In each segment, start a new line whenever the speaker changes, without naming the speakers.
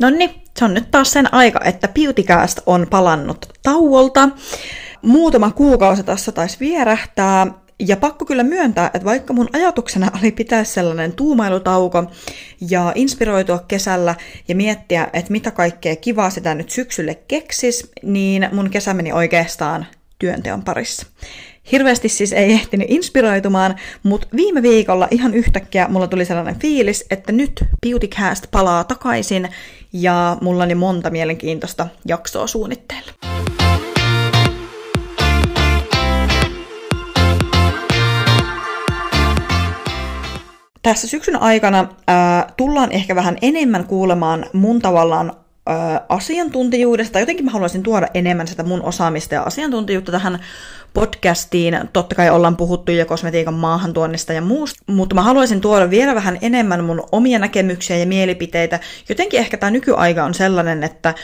Nonni, se on nyt taas sen aika, että Beautycast on palannut tauolta. Muutama kuukausi tässä taisi vierähtää, ja pakko kyllä myöntää, että vaikka mun ajatuksena oli pitää sellainen tuumailutauko ja inspiroitua kesällä ja miettiä, että mitä kaikkea kivaa sitä nyt syksylle keksis, niin mun kesä meni oikeastaan työnteon parissa. Hirveästi siis ei ehtinyt inspiroitumaan, mutta viime viikolla ihan yhtäkkiä mulla tuli sellainen fiilis, että nyt Beautycast palaa takaisin ja mulla oli monta mielenkiintoista jaksoa suunnitteilla. Tässä syksyn aikana ää, tullaan ehkä vähän enemmän kuulemaan mun tavallaan asiantuntijuudesta. Jotenkin mä haluaisin tuoda enemmän sitä mun osaamista ja asiantuntijuutta tähän podcastiin. Totta kai ollaan puhuttu jo kosmetiikan maahantuonnista ja muusta, mutta mä haluaisin tuoda vielä vähän enemmän mun omia näkemyksiä ja mielipiteitä. Jotenkin ehkä tämä nykyaika on sellainen, että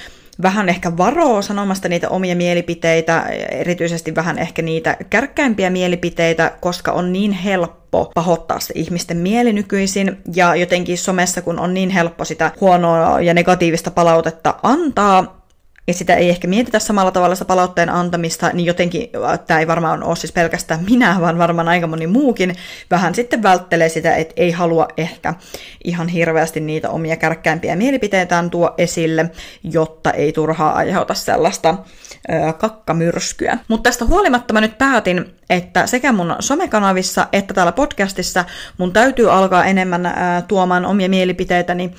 vähän ehkä varoo sanomasta niitä omia mielipiteitä, erityisesti vähän ehkä niitä kärkkäimpiä mielipiteitä, koska on niin helppo pahoittaa se ihmisten mieli nykyisin, ja jotenkin somessa, kun on niin helppo sitä huonoa ja negatiivista palautetta antaa, ja sitä ei ehkä mietitä samalla tavalla sitä palautteen antamista, niin jotenkin äh, tämä ei varmaan ole siis pelkästään minä, vaan varmaan aika moni muukin vähän sitten välttelee sitä, että ei halua ehkä ihan hirveästi niitä omia kärkkäimpiä mielipiteitään tuo esille, jotta ei turhaa aiheuta sellaista ö, kakkamyrskyä. Mutta tästä huolimatta mä nyt päätin, että sekä mun somekanavissa että täällä podcastissa mun täytyy alkaa enemmän ö, tuomaan omia mielipiteitäni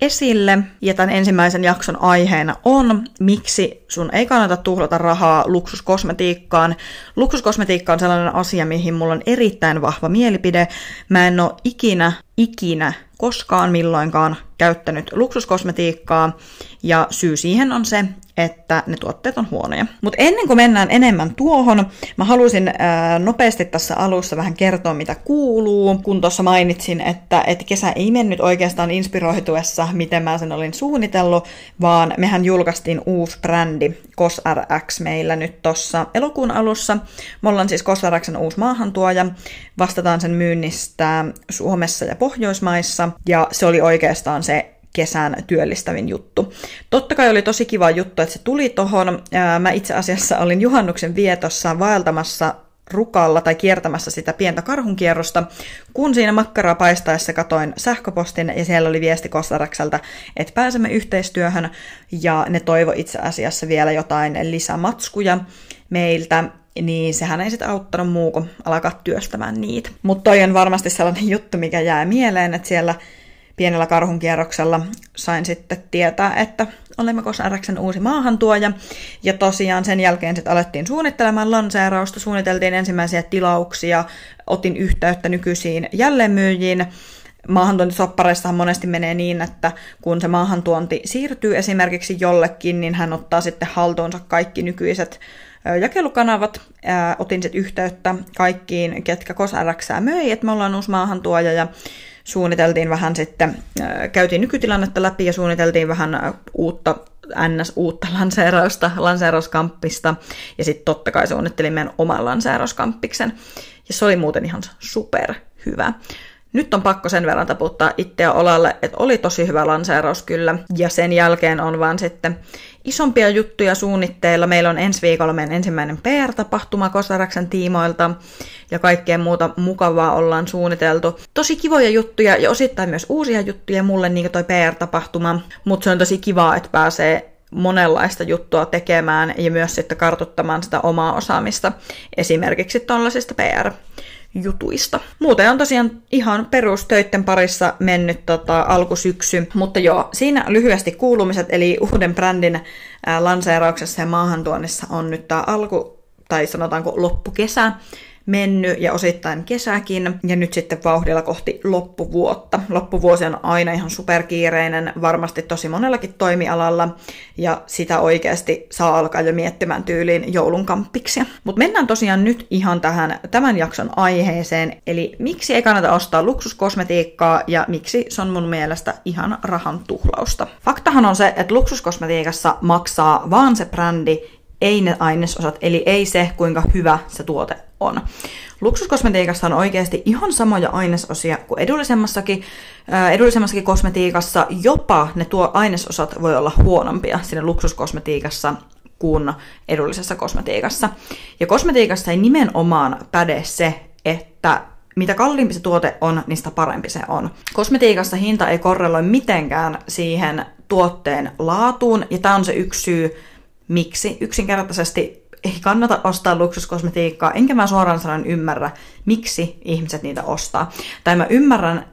esille. Ja tämän ensimmäisen jakson aiheena on, miksi sun ei kannata tuhlata rahaa luksuskosmetiikkaan. Luksuskosmetiikka on sellainen asia, mihin mulla on erittäin vahva mielipide. Mä en ole ikinä, ikinä, koskaan milloinkaan käyttänyt luksuskosmetiikkaa. Ja syy siihen on se, että ne tuotteet on huonoja. Mutta ennen kuin mennään enemmän tuohon, mä haluaisin ää, nopeasti tässä alussa vähän kertoa, mitä kuuluu, kun tuossa mainitsin, että, että kesä ei mennyt oikeastaan inspiroituessa, miten mä sen olin suunnitellut, vaan mehän julkaistiin uusi brändi CosRX meillä nyt tuossa elokuun alussa. Me ollaan siis CosRXn uusi maahantuoja, vastataan sen myynnistä Suomessa ja Pohjoismaissa, ja se oli oikeastaan se kesän työllistävin juttu. Totta kai oli tosi kiva juttu, että se tuli tohon. Mä itse asiassa olin juhannuksen vietossa vaeltamassa rukalla tai kiertämässä sitä pientä karhunkierrosta, kun siinä makkaraa paistaessa katoin sähköpostin ja siellä oli viesti Kostarakselta, että pääsemme yhteistyöhön ja ne toivo itse asiassa vielä jotain lisämatskuja meiltä, niin sehän ei sitten auttanut muu kuin alkaa työstämään niitä. Mutta toi on varmasti sellainen juttu, mikä jää mieleen, että siellä pienellä karhunkierroksella sain sitten tietää, että olemme KosRXn uusi maahantuoja. Ja tosiaan sen jälkeen sitten alettiin suunnittelemaan lanseerausta, suunniteltiin ensimmäisiä tilauksia, otin yhteyttä nykyisiin jälleenmyyjiin, maahantuontisoppareissahan monesti menee niin, että kun se maahantuonti siirtyy esimerkiksi jollekin, niin hän ottaa sitten haltuunsa kaikki nykyiset jakelukanavat. otin sitten yhteyttä kaikkiin, ketkä KosRX möi, että me ollaan uusi maahantuoja ja suunniteltiin vähän sitten, käytiin nykytilannetta läpi ja suunniteltiin vähän uutta ns. uutta lanseerausta, lanseerauskamppista, ja sitten totta kai suunnittelin meidän oman lanseerauskamppiksen, ja se oli muuten ihan super hyvä. Nyt on pakko sen verran taputtaa itseä olalle, että oli tosi hyvä lanseeraus kyllä, ja sen jälkeen on vaan sitten isompia juttuja suunnitteilla. Meillä on ensi viikolla meidän ensimmäinen PR-tapahtuma Kosaraksen tiimoilta, ja kaikkea muuta mukavaa ollaan suunniteltu. Tosi kivoja juttuja, ja osittain myös uusia juttuja mulle, niin kuin toi PR-tapahtuma, mutta se on tosi kivaa, että pääsee monenlaista juttua tekemään ja myös sitten kartuttamaan sitä omaa osaamista esimerkiksi tuollaisista PR jutuista. Muuten on tosiaan ihan perustöitten parissa mennyt tota, alkusyksy, mutta joo, siinä lyhyesti kuulumiset, eli uuden brändin ää, lanseerauksessa ja maahantuonnissa on nyt tämä alku, tai sanotaanko loppukesä, mennyt ja osittain kesäkin, ja nyt sitten vauhdilla kohti loppuvuotta. Loppuvuosi on aina ihan superkiireinen, varmasti tosi monellakin toimialalla, ja sitä oikeasti saa alkaa jo miettimään tyyliin joulun kamppiksia. Mutta mennään tosiaan nyt ihan tähän tämän jakson aiheeseen, eli miksi ei kannata ostaa luksuskosmetiikkaa, ja miksi se on mun mielestä ihan rahan tuhlausta. Faktahan on se, että luksuskosmetiikassa maksaa vaan se brändi, ei ne ainesosat, eli ei se, kuinka hyvä se tuote on. Luksuskosmetiikassa on oikeasti ihan samoja ainesosia kuin edullisemmassakin, edullisemmassakin kosmetiikassa. Jopa ne tuo ainesosat voi olla huonompia siinä luksuskosmetiikassa kuin edullisessa kosmetiikassa. Ja kosmetiikassa ei nimenomaan päde se, että mitä kalliimpi se tuote on, niin sitä parempi se on. Kosmetiikassa hinta ei korreloi mitenkään siihen tuotteen laatuun, ja tämä on se yksi syy, miksi yksinkertaisesti ei kannata ostaa luksuskosmetiikkaa, enkä mä suoraan sanon ymmärrä, miksi ihmiset niitä ostaa. Tai mä ymmärrän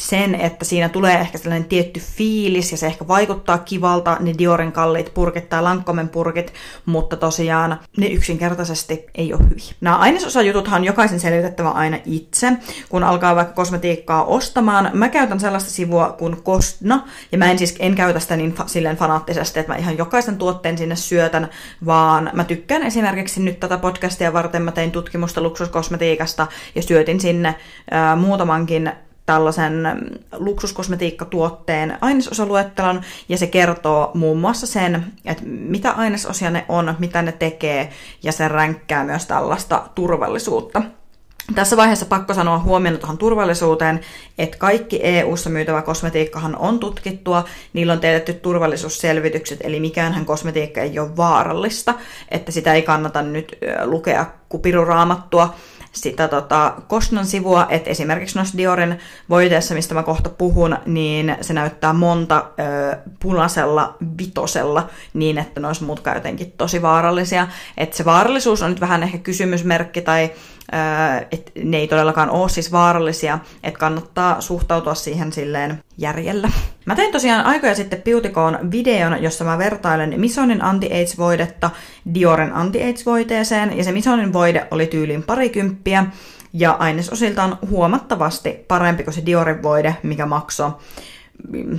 sen, että siinä tulee ehkä sellainen tietty fiilis ja se ehkä vaikuttaa kivalta, ne Diorin kalliit purkit tai Lancômen purkit, mutta tosiaan ne yksinkertaisesti ei ole hyviä. Nämä ainesosajututhan on jokaisen selvitettävä aina itse, kun alkaa vaikka kosmetiikkaa ostamaan. Mä käytän sellaista sivua kuin Kostna, ja mä en siis en käytä sitä niin fa- silleen fanaattisesti, että mä ihan jokaisen tuotteen sinne syötän, vaan mä tykkään esimerkiksi nyt tätä podcastia varten, mä tein tutkimusta luksuskosmetiikasta ja syötin sinne ää, muutamankin tällaisen luksuskosmetiikkatuotteen ainesosaluettelon, ja se kertoo muun muassa sen, että mitä ainesosia ne on, mitä ne tekee, ja se ränkkää myös tällaista turvallisuutta. Tässä vaiheessa pakko sanoa huomioon tuohon turvallisuuteen, että kaikki EU-ssa myytävä kosmetiikkahan on tutkittua, niillä on teetetty turvallisuusselvitykset, eli mikäänhän kosmetiikka ei ole vaarallista, että sitä ei kannata nyt lukea kupiruraamattua, sitä tota, Kostnan sivua, että esimerkiksi noissa Diorin voiteessa, mistä mä kohta puhun, niin se näyttää monta ö, punaisella vitosella niin, että ne olisi mutka jotenkin tosi vaarallisia. Että se vaarallisuus on nyt vähän ehkä kysymysmerkki tai että ne ei todellakaan ole siis vaarallisia, että kannattaa suhtautua siihen silleen järjellä. Mä tein tosiaan aikoja sitten Beautycoon videon, jossa mä vertailen Misonin anti-AIDS-voidetta Dioren anti-AIDS-voiteeseen, ja se Misonin voide oli tyyliin parikymppiä, ja ainesosiltaan huomattavasti parempi kuin se Diorin voide, mikä maksoi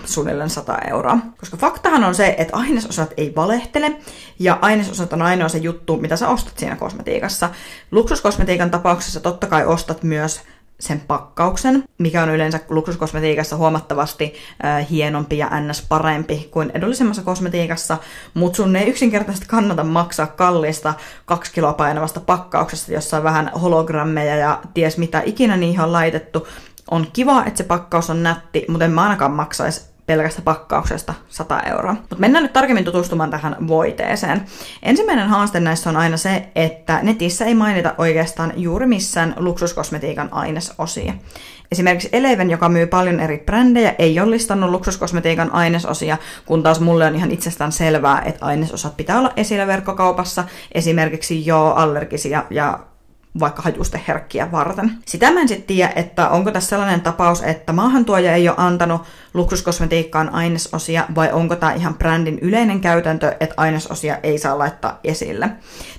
suunnilleen 100 euroa. Koska faktahan on se, että ainesosat ei valehtele, ja ainesosat on ainoa se juttu, mitä sä ostat siinä kosmetiikassa. Luksuskosmetiikan tapauksessa totta kai ostat myös sen pakkauksen, mikä on yleensä luksuskosmetiikassa huomattavasti äh, hienompi ja ns. parempi kuin edullisemmassa kosmetiikassa, mutta sun ei yksinkertaisesti kannata maksaa kalliista kaksi kiloa painavasta pakkauksesta, jossa on vähän hologrammeja ja ties mitä ikinä niihin on laitettu, on kiva, että se pakkaus on nätti, mutta en mä ainakaan maksaisi pelkästä pakkauksesta 100 euroa. Mutta mennään nyt tarkemmin tutustumaan tähän voiteeseen. Ensimmäinen haaste näissä on aina se, että netissä ei mainita oikeastaan juuri missään luksuskosmetiikan ainesosia. Esimerkiksi Eleven, joka myy paljon eri brändejä, ei ole listannut luksuskosmetiikan ainesosia, kun taas mulle on ihan itsestään selvää, että ainesosat pitää olla esillä verkkokaupassa, esimerkiksi jo allergisia ja vaikka hajusteherkkiä varten. Sitä mä en sitten tiedä, että onko tässä sellainen tapaus, että maahantuoja ei ole antanut luksuskosmetiikkaan ainesosia, vai onko tämä ihan brändin yleinen käytäntö, että ainesosia ei saa laittaa esille.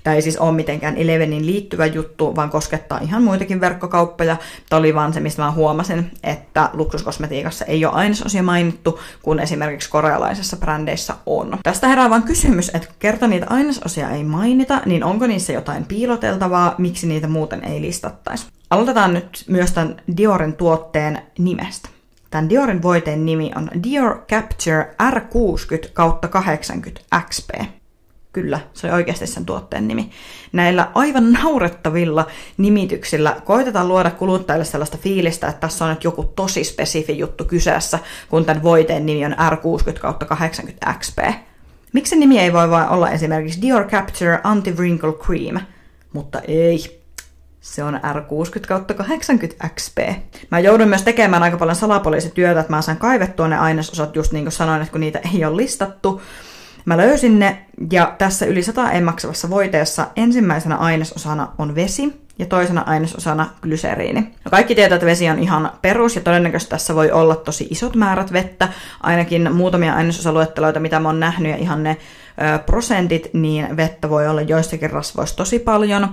Tämä ei siis ole mitenkään Elevenin liittyvä juttu, vaan koskettaa ihan muitakin verkkokauppoja. Tämä oli vaan se, mistä mä huomasin, että luksuskosmetiikassa ei ole ainesosia mainittu, kun esimerkiksi korealaisessa brändeissä on. Tästä herää vaan kysymys, että kerta niitä ainesosia ei mainita, niin onko niissä jotain piiloteltavaa, miksi niitä muuten ei listattaisi. Aloitetaan nyt myös tämän Diorin tuotteen nimestä. Tämän Diorin voiteen nimi on Dior Capture R60 kautta 80 XP. Kyllä, se oli oikeasti sen tuotteen nimi. Näillä aivan naurettavilla nimityksillä koitetaan luoda kuluttajille sellaista fiilistä, että tässä on nyt joku tosi spesifi juttu kyseessä, kun tämän voiteen nimi on R60 kautta 80 XP. Miksi nimi ei voi vain olla esimerkiksi Dior Capture Anti-Wrinkle Cream? Mutta ei, se on R60 kautta 80 XP. Mä joudun myös tekemään aika paljon salapoliisityötä, että mä saan kaivettua ne ainesosat just niin kuin sanoin, että kun niitä ei ole listattu. Mä löysin ne, ja tässä yli 100 en maksavassa voiteessa ensimmäisenä ainesosana on vesi, ja toisena ainesosana glyseriini. No kaikki tietää, että vesi on ihan perus, ja todennäköisesti tässä voi olla tosi isot määrät vettä, ainakin muutamia ainesosaluetteloita, mitä mä oon nähnyt, ja ihan ne prosentit, niin vettä voi olla joissakin rasvoissa tosi paljon,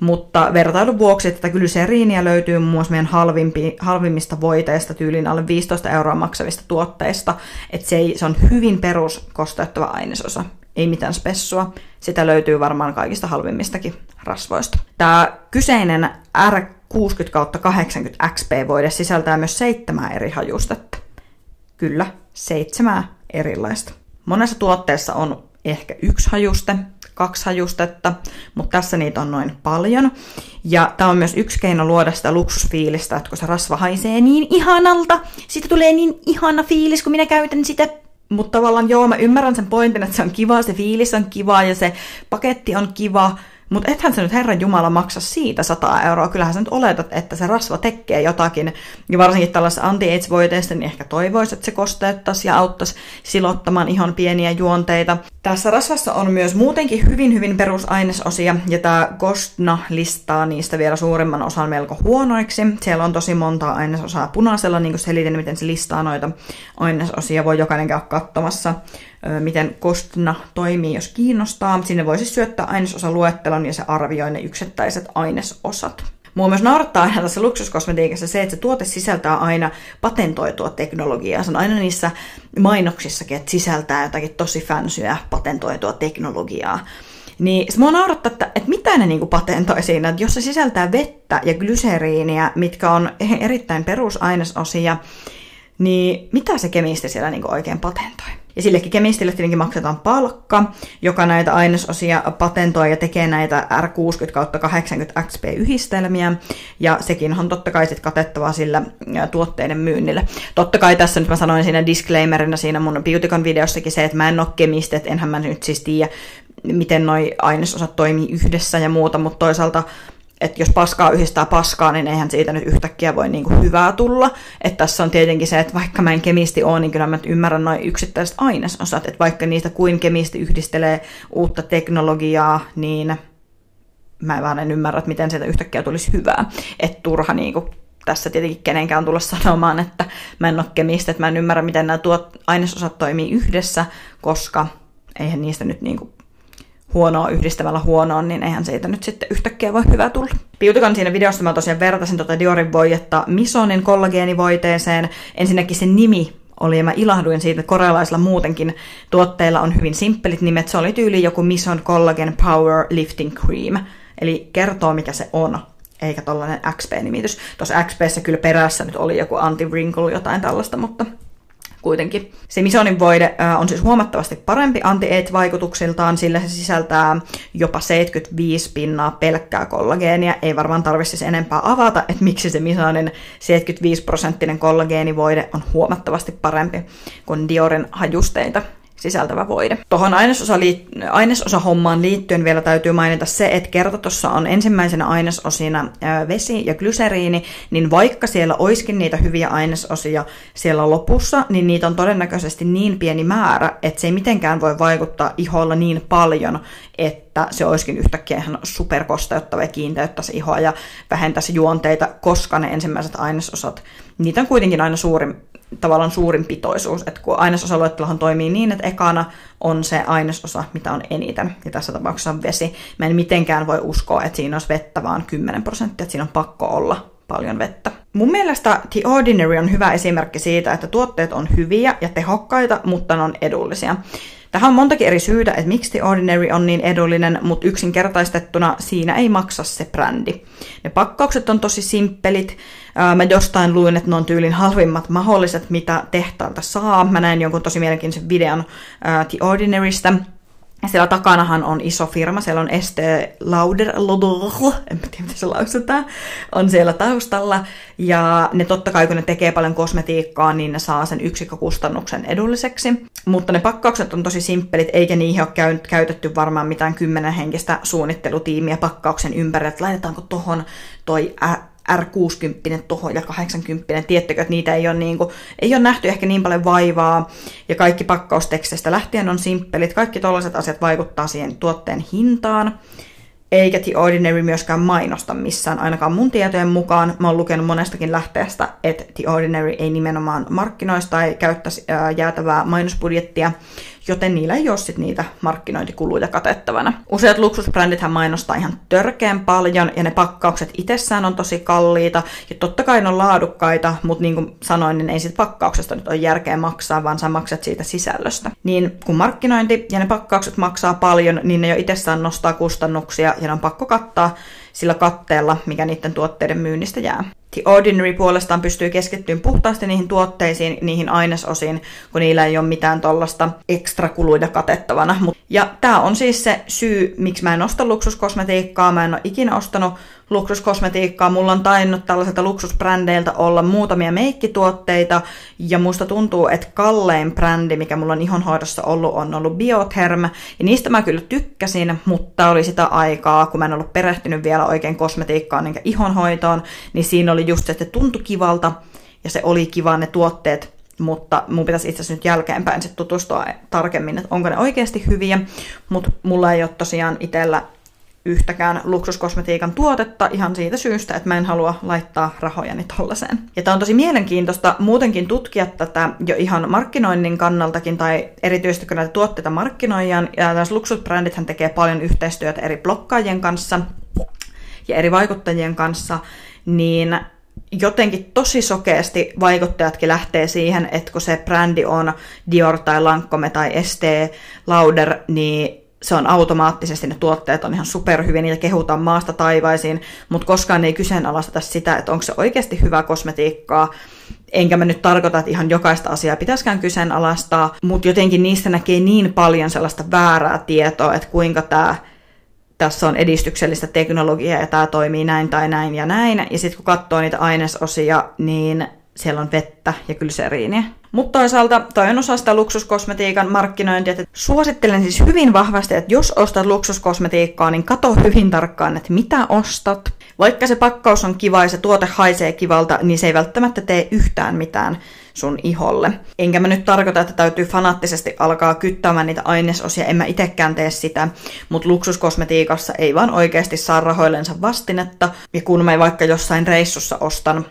mutta vertailun vuoksi tätä glyseriiniä löytyy muun muassa meidän halvimpi, halvimmista voiteista, tyyliin alle 15 euroa maksavista tuotteista, että se, ei, se on hyvin perus kosteuttava ainesosa, ei mitään spessua. Sitä löytyy varmaan kaikista halvimmistakin rasvoista. Tämä kyseinen R60 kautta 80 XP-voide sisältää myös seitsemää eri hajustetta. Kyllä, seitsemää erilaista. Monessa tuotteessa on ehkä yksi hajuste, kaksi hajustetta, mutta tässä niitä on noin paljon. Ja tämä on myös yksi keino luoda sitä luksusfiilistä, että kun se rasva haisee niin ihanalta, siitä tulee niin ihana fiilis, kun minä käytän sitä mutta tavallaan joo, mä ymmärrän sen pointin, että se on kiva, se fiilis on kiva ja se paketti on kiva, mutta ethän sä nyt Herran Jumala maksa siitä 100 euroa. Kyllähän sä nyt oletat, että se rasva tekee jotakin. Ja varsinkin tällaisessa anti-AIDS-voiteessa, niin ehkä toivoisi, että se kosteuttaisi ja auttaisi silottamaan ihan pieniä juonteita. Tässä rasvassa on myös muutenkin hyvin, hyvin perusainesosia, ja tämä Gostna listaa niistä vielä suurimman osan melko huonoiksi. Siellä on tosi monta ainesosaa punaisella, niin kuin selitin, miten se listaa noita ainesosia. Voi jokainen käydä katsomassa miten Kostna toimii, jos kiinnostaa. Sinne voisi syöttää ainesosaluettelon ja se arvioi ne yksittäiset ainesosat. Mua myös naurattaa aina tässä luksuskosmetiikassa se, että se tuote sisältää aina patentoitua teknologiaa. Se on aina niissä mainoksissakin, että sisältää jotakin tosi fänsyä patentoitua teknologiaa. Niin se mua naurattaa, että, että mitä ne niinku patentoi siinä, että jos se sisältää vettä ja glyseriiniä, mitkä on erittäin perusainesosia, niin mitä se kemisti siellä niinku oikein patentoi? Ja sillekin kemistille tietenkin maksetaan palkka, joka näitä ainesosia patentoi ja tekee näitä R60 kautta 80 XP-yhdistelmiä. Ja sekin on totta kai sitten katettavaa sillä tuotteiden myynnille. Totta kai tässä nyt mä sanoin siinä disclaimerina siinä mun Beautycon videossakin se, että mä en ole kemisti, että enhän mä nyt siis tiedä, miten noi ainesosat toimii yhdessä ja muuta, mutta toisaalta että jos paskaa yhdistää paskaa, niin eihän siitä nyt yhtäkkiä voi niinku hyvää tulla. Että tässä on tietenkin se, että vaikka mä en kemisti ole, niin kyllä mä ymmärrän noin yksittäiset ainesosat. Että vaikka niistä kuin kemisti yhdistelee uutta teknologiaa, niin mä vaan en ymmärrä, että miten sieltä yhtäkkiä tulisi hyvää. Että turha niinku tässä tietenkin kenenkään tulla sanomaan, että mä en ole kemisti, että mä en ymmärrä, miten nämä tuot ainesosat toimii yhdessä, koska eihän niistä nyt niinku huonoa yhdistämällä huonoon, niin eihän siitä nyt sitten yhtäkkiä voi hyvä tulla. Beautycon siinä videossa mä tosiaan vertasin tuota Diorin voidetta Misonin kollageenivoiteeseen. Ensinnäkin se nimi oli, ja mä ilahduin siitä, että korealaisilla muutenkin tuotteilla on hyvin simppelit nimet. Se oli tyyli joku Mison Collagen Power Lifting Cream, eli kertoo mikä se on, eikä tollainen XP-nimitys. Tuossa XPssä kyllä perässä nyt oli joku anti-wrinkle, jotain tällaista, mutta kuitenkin. Se Misonin voide on siis huomattavasti parempi anti-AIDS-vaikutuksiltaan, sillä se sisältää jopa 75 pinnaa pelkkää kollageenia. Ei varmaan tarvitse siis enempää avata, että miksi se Misonin 75-prosenttinen kollageenivoide on huomattavasti parempi kuin Diorin hajusteita sisältävä voide. Tuohon ainesosa liit- ainesosahommaan liittyen vielä täytyy mainita se, että kertatossa on ensimmäisenä ainesosina vesi ja glyseriini, niin vaikka siellä oiskin niitä hyviä ainesosia siellä lopussa, niin niitä on todennäköisesti niin pieni määrä, että se ei mitenkään voi vaikuttaa iholla niin paljon, että se olisikin yhtäkkiä ihan superkosteuttava ja kiinteyttäisi ihoa ja vähentäisi juonteita, koska ne ensimmäiset ainesosat, niitä on kuitenkin aina suurin tavallaan suurin pitoisuus, että kun ainesosaluettelohan toimii niin, että ekana on se ainesosa, mitä on eniten, ja tässä tapauksessa on vesi. Mä en mitenkään voi uskoa, että siinä olisi vettä vaan 10 prosenttia, että siinä on pakko olla paljon vettä. Mun mielestä The Ordinary on hyvä esimerkki siitä, että tuotteet on hyviä ja tehokkaita, mutta ne on edullisia. Tähän on montakin eri syytä, että miksi The Ordinary on niin edullinen, mutta yksinkertaistettuna siinä ei maksa se brändi. Ne pakkaukset on tosi simppelit. Mä jostain luin, että ne on tyylin halvimmat mahdolliset, mitä tehtaalta saa. Mä näin jonkun tosi mielenkiintoisen videon The Ordinarystä, siellä takanahan on iso firma, siellä on Este Lauder, en tiedä miten se lausutaan, on siellä taustalla. Ja ne totta kai, kun ne tekee paljon kosmetiikkaa, niin ne saa sen yksikkökustannuksen edulliseksi. Mutta ne pakkaukset on tosi simppelit, eikä niihin ole käytetty varmaan mitään kymmenen henkistä suunnittelutiimiä pakkauksen ympärille, että laitetaanko tohon toi R60 tuohon ja 80, tiettekö, että niitä ei ole, niin kuin, ei ole nähty ehkä niin paljon vaivaa, ja kaikki pakkausteksteistä lähtien on simppelit, kaikki tällaiset asiat vaikuttaa siihen tuotteen hintaan, eikä The Ordinary myöskään mainosta missään, ainakaan mun tietojen mukaan. Mä oon lukenut monestakin lähteestä, että The Ordinary ei nimenomaan markkinoista tai käyttäisi jäätävää mainosbudjettia, joten niillä ei ole sit niitä markkinointikuluja katettavana. Useat luksusbrändithän mainostaa ihan törkeän paljon, ja ne pakkaukset itsessään on tosi kalliita, ja totta kai ne on laadukkaita, mutta niin kuin sanoin, niin ei siitä pakkauksesta nyt ole järkeä maksaa, vaan sä maksat siitä sisällöstä. Niin kun markkinointi ja ne pakkaukset maksaa paljon, niin ne jo itsessään nostaa kustannuksia, ja ne on pakko kattaa sillä katteella, mikä niiden tuotteiden myynnistä jää. The Ordinary puolestaan pystyy keskittymään puhtaasti niihin tuotteisiin, niihin ainesosiin, kun niillä ei ole mitään tollasta ekstra kuluida katettavana. Ja tämä on siis se syy, miksi mä en osta luksuskosmetiikkaa. Mä en ole ikinä ostanut luksuskosmetiikkaa. Mulla on tainnut tällaiselta luksusbrändeiltä olla muutamia meikkituotteita, ja musta tuntuu, että kallein brändi, mikä mulla on ihonhoidossa ollut, on ollut Biotherm. Ja niistä mä kyllä tykkäsin, mutta oli sitä aikaa, kun mä en ollut perehtynyt vielä oikein kosmetiikkaan enkä ihonhoitoon, niin siinä oli just se, että tuntui kivalta, ja se oli kiva ne tuotteet, mutta mun pitäisi itse asiassa nyt jälkeenpäin sit tutustua tarkemmin, että onko ne oikeasti hyviä, mutta mulla ei ole tosiaan itsellä yhtäkään luksuskosmetiikan tuotetta ihan siitä syystä, että mä en halua laittaa rahojani tollaiseen. Ja tämä on tosi mielenkiintoista muutenkin tutkia tätä jo ihan markkinoinnin kannaltakin tai erityisesti kun näitä tuotteita markkinoidaan. Ja tässä luksusbrändithän tekee paljon yhteistyötä eri blokkaajien kanssa ja eri vaikuttajien kanssa, niin jotenkin tosi sokeasti vaikuttajatkin lähtee siihen, että kun se brändi on Dior tai Lancome tai Estee Lauder, niin se on automaattisesti, ne tuotteet on ihan superhyviä, niitä kehutaan maasta taivaisiin, mutta koskaan ei kyseenalaisteta sitä, että onko se oikeasti hyvää kosmetiikkaa, enkä mä nyt tarkoita, että ihan jokaista asiaa pitäisikään kyseenalaistaa, mutta jotenkin niistä näkee niin paljon sellaista väärää tietoa, että kuinka tämä tässä on edistyksellistä teknologiaa ja tämä toimii näin tai näin ja näin. Ja sitten kun katsoo niitä ainesosia, niin siellä on vettä ja glyceriiniä. Mutta toisaalta toi on osa sitä luksuskosmetiikan markkinointia, että suosittelen siis hyvin vahvasti, että jos ostat luksuskosmetiikkaa, niin kato hyvin tarkkaan, että mitä ostat. Vaikka se pakkaus on kiva ja se tuote haisee kivalta, niin se ei välttämättä tee yhtään mitään sun iholle. Enkä mä nyt tarkoita, että täytyy fanaattisesti alkaa kyttämään niitä ainesosia, en mä itekään tee sitä, mutta luksuskosmetiikassa ei vaan oikeasti saa rahoillensa vastinetta. Ja kun mä vaikka jossain reissussa ostan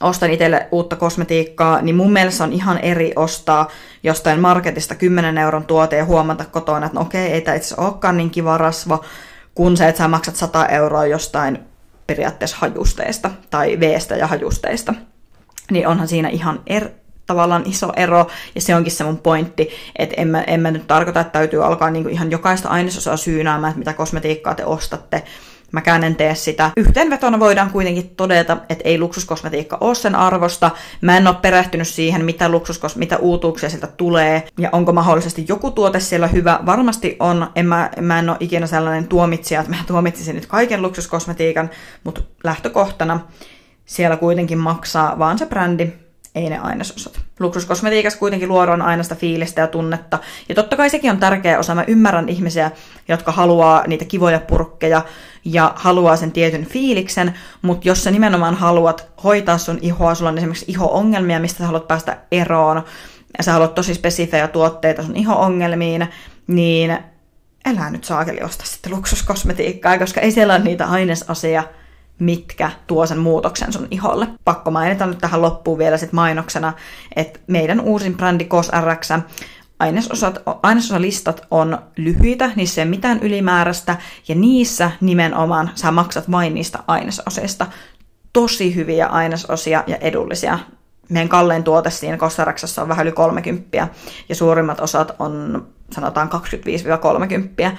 ostan itselle uutta kosmetiikkaa, niin mun mielestä on ihan eri ostaa jostain marketista 10 euron tuote ja huomata kotona, että no okei, ei tämä itse olekaan niin kiva rasva, kun se, että sä maksat 100 euroa jostain periaatteessa hajusteista tai veestä ja hajusteista. Niin onhan siinä ihan er, tavallaan iso ero, ja se onkin se mun pointti, että en mä, en mä nyt tarkoita, että täytyy alkaa niinku ihan jokaista ainesosaa syynäämään, että mitä kosmetiikkaa te ostatte, Mäkään en tee sitä. Yhteenvetona voidaan kuitenkin todeta, että ei luksuskosmetiikka ole sen arvosta. Mä en ole perehtynyt siihen, mitä, luksuskos- mitä uutuuksia sieltä tulee ja onko mahdollisesti joku tuote siellä hyvä. Varmasti on. En mä, mä en ole ikinä sellainen tuomitsija, että mä tuomitsisin nyt kaiken luksuskosmetiikan, mutta lähtökohtana siellä kuitenkin maksaa vaan se brändi, ei ne ainesosat. Luksuskosmetiikassa kuitenkin luodaan aina sitä fiilistä ja tunnetta. Ja totta kai sekin on tärkeä osa. Mä ymmärrän ihmisiä, jotka haluaa niitä kivoja purkkeja ja haluaa sen tietyn fiiliksen, mutta jos sä nimenomaan haluat hoitaa sun ihoa, sulla on esimerkiksi iho-ongelmia, mistä sä haluat päästä eroon, ja sä haluat tosi spesifejä tuotteita sun iho-ongelmiin, niin älä nyt saakeli osta sitten luksuskosmetiikkaa, koska ei siellä ole niitä ainesasia, mitkä tuo sen muutoksen sun iholle. Pakko mainita nyt tähän loppuun vielä sit mainoksena, että meidän uusin brändi COSRX ainesosat, ainesosalistat on lyhyitä, niissä ei ole mitään ylimääräistä, ja niissä nimenomaan sä maksat vain niistä ainesosista. Tosi hyviä ainesosia ja edullisia. Meidän kallein tuote siinä Kostaraksassa on vähän yli 30, ja suurimmat osat on sanotaan 25-30.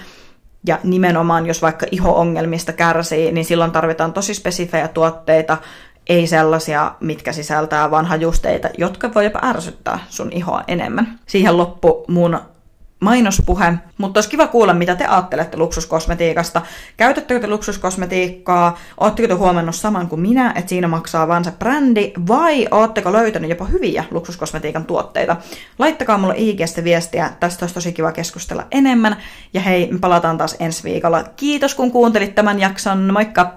Ja nimenomaan, jos vaikka iho-ongelmista kärsii, niin silloin tarvitaan tosi spesifejä tuotteita, ei sellaisia, mitkä sisältää vanha justeita, jotka voi jopa ärsyttää sun ihoa enemmän. Siihen loppu mun mainospuhe, mutta olisi kiva kuulla, mitä te ajattelette luksuskosmetiikasta. Käytättekö te luksuskosmetiikkaa? Oletteko te huomannut saman kuin minä, että siinä maksaa vain se brändi, vai oletteko löytänyt jopa hyviä luksuskosmetiikan tuotteita? Laittakaa mulle IGstä viestiä, tästä olisi tosi kiva keskustella enemmän. Ja hei, me palataan taas ensi viikolla. Kiitos kun kuuntelit tämän jakson, moikka!